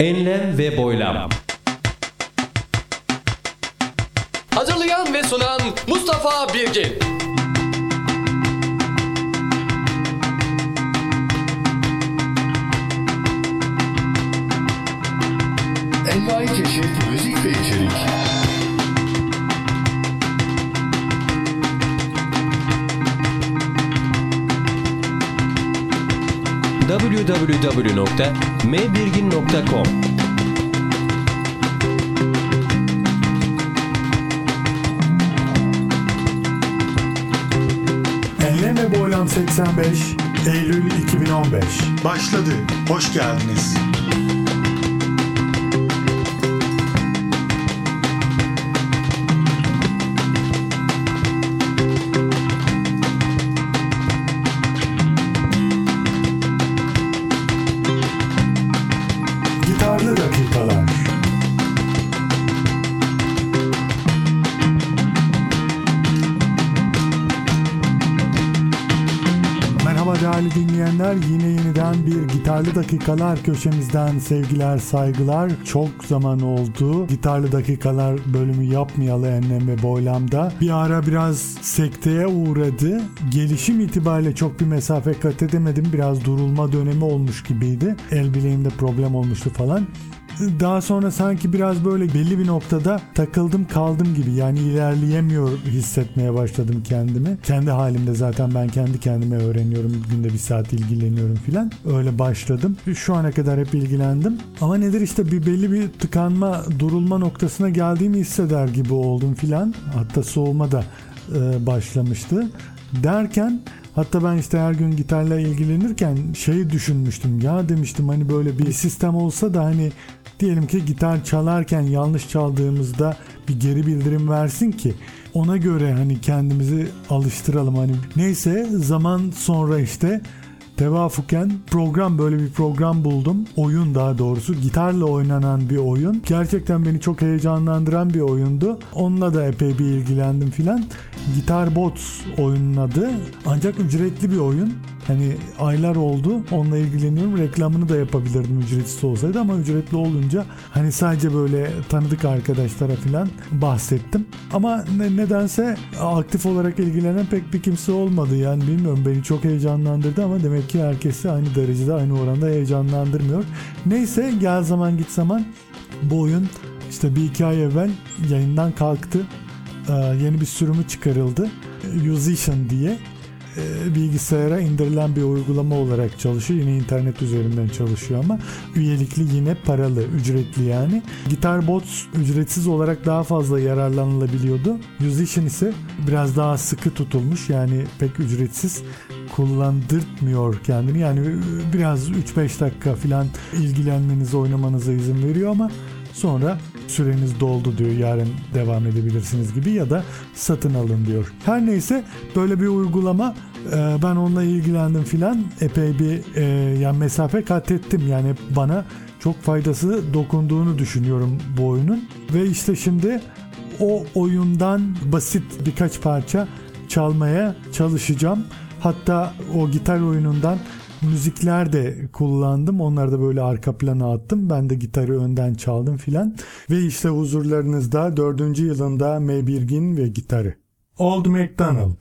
Enlem ve boylam. Hazırlayan ve sunan Mustafa Birgin. Envai çeşit müzik ve içerik. www.mbirgin.com Enlem ve Boylam 85 Eylül 2015 Başladı. Hoş geldiniz. Gitarlı Dakikalar köşemizden sevgiler, saygılar. Çok zaman oldu. Gitarlı Dakikalar bölümü yapmayalı enlem ve boylamda. Bir ara biraz sekteye uğradı. Gelişim itibariyle çok bir mesafe kat edemedim. Biraz durulma dönemi olmuş gibiydi. El bileğimde problem olmuştu falan daha sonra sanki biraz böyle belli bir noktada takıldım kaldım gibi yani ilerleyemiyor hissetmeye başladım kendimi. Kendi halimde zaten ben kendi kendime öğreniyorum. Günde bir saat ilgileniyorum filan. Öyle başladım. Şu ana kadar hep ilgilendim. Ama nedir işte bir belli bir tıkanma, durulma noktasına geldiğimi hisseder gibi oldum filan. Hatta soğuma da e, başlamıştı. Derken Hatta ben işte her gün gitarla ilgilenirken şeyi düşünmüştüm. Ya demiştim hani böyle bir sistem olsa da hani diyelim ki gitar çalarken yanlış çaldığımızda bir geri bildirim versin ki ona göre hani kendimizi alıştıralım hani neyse zaman sonra işte tevafuken program böyle bir program buldum. Oyun daha doğrusu gitarla oynanan bir oyun. Gerçekten beni çok heyecanlandıran bir oyundu. Onunla da epey bir ilgilendim filan. Gitar Bots oyunun adı. Ancak ücretli bir oyun. Hani aylar oldu onunla ilgileniyorum. Reklamını da yapabilirdim ücretsiz olsaydı ama ücretli olunca hani sadece böyle tanıdık arkadaşlara falan bahsettim. Ama ne, nedense aktif olarak ilgilenen pek bir kimse olmadı. Yani bilmiyorum beni çok heyecanlandırdı ama demek ki herkesi aynı derecede aynı oranda heyecanlandırmıyor. Neyse gel zaman git zaman bu oyun işte bir iki ay evvel yayından kalktı. Ee, yeni bir sürümü çıkarıldı. Musician diye bilgisayara indirilen bir uygulama olarak çalışıyor. Yine internet üzerinden çalışıyor ama üyelikli yine paralı, ücretli yani. Gitar Bots ücretsiz olarak daha fazla yararlanılabiliyordu. Musician ise biraz daha sıkı tutulmuş yani pek ücretsiz kullandırtmıyor kendini. Yani biraz 3-5 dakika falan ilgilenmenize, oynamanıza izin veriyor ama sonra süreniz doldu diyor yarın devam edebilirsiniz gibi ya da satın alın diyor. Her neyse böyle bir uygulama e, ben onunla ilgilendim filan epey bir e, yani mesafe kat ettim yani bana çok faydası dokunduğunu düşünüyorum bu oyunun ve işte şimdi o oyundan basit birkaç parça çalmaya çalışacağım. Hatta o gitar oyunundan müzikler de kullandım. Onları da böyle arka plana attım. Ben de gitarı önden çaldım filan. Ve işte huzurlarınızda dördüncü yılında Meybirgin ve gitarı. Old MacDonald.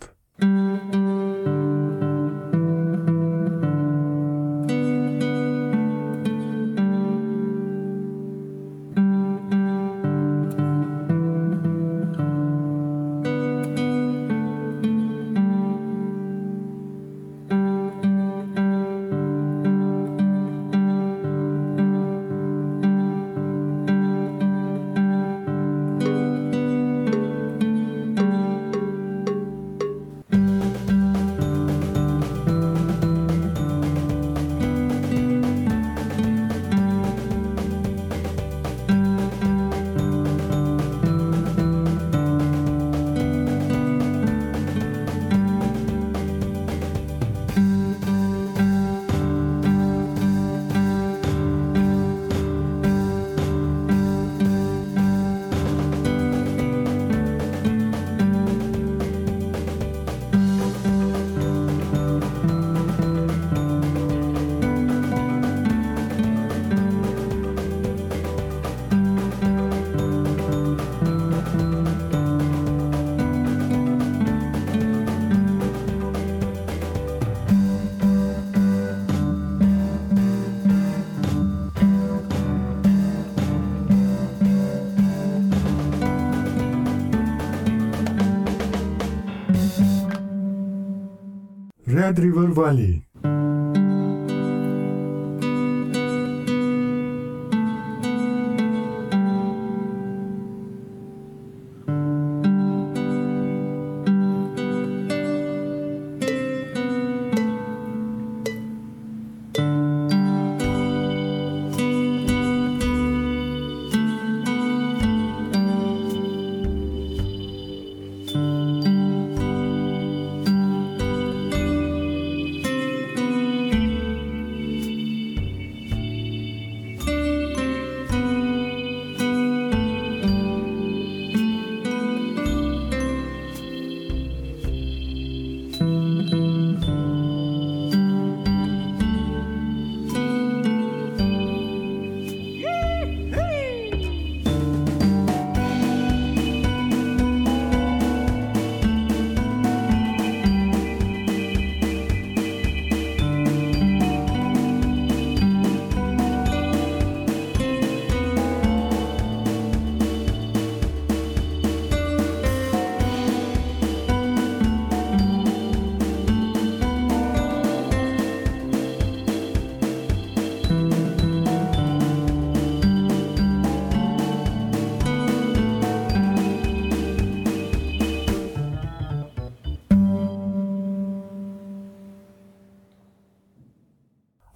Red River Valley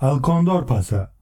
Al Condor passa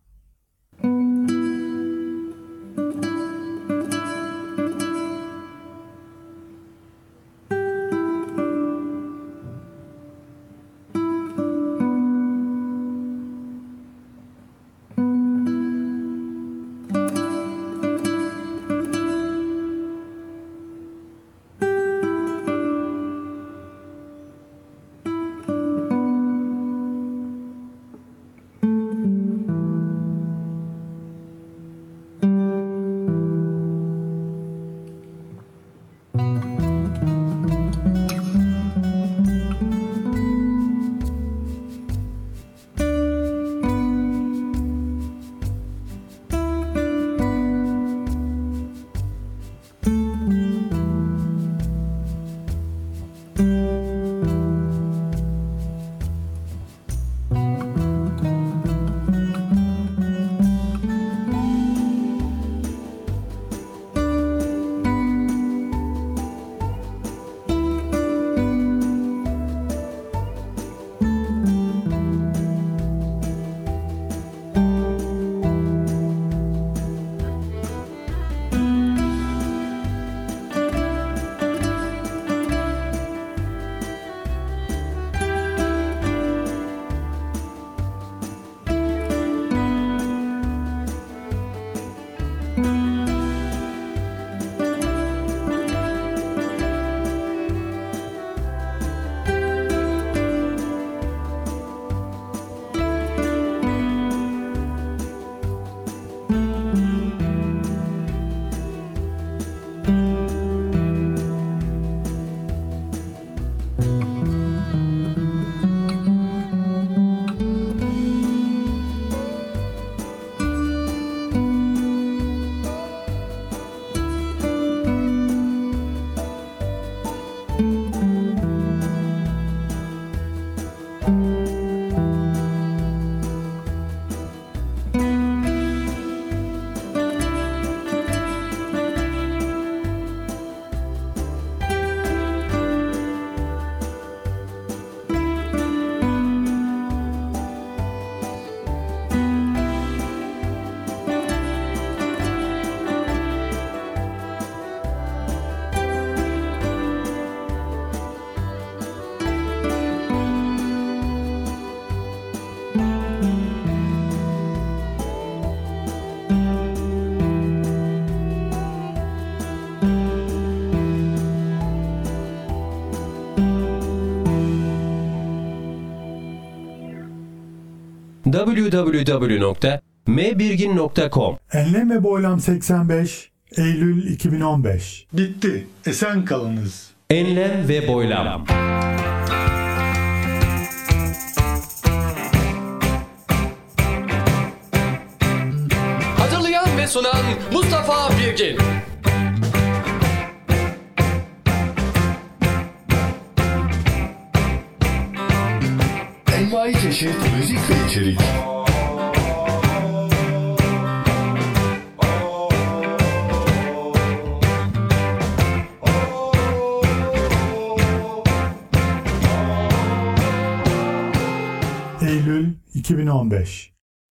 www.mbirgin.com Enlem ve Boylam 85 Eylül 2015 Bitti. Esen kalınız. Enlem ve boylam. Hazırlayan ve sunan Mustafa Birgin. Envai çeşit müzik ve içerik. Eylül 2015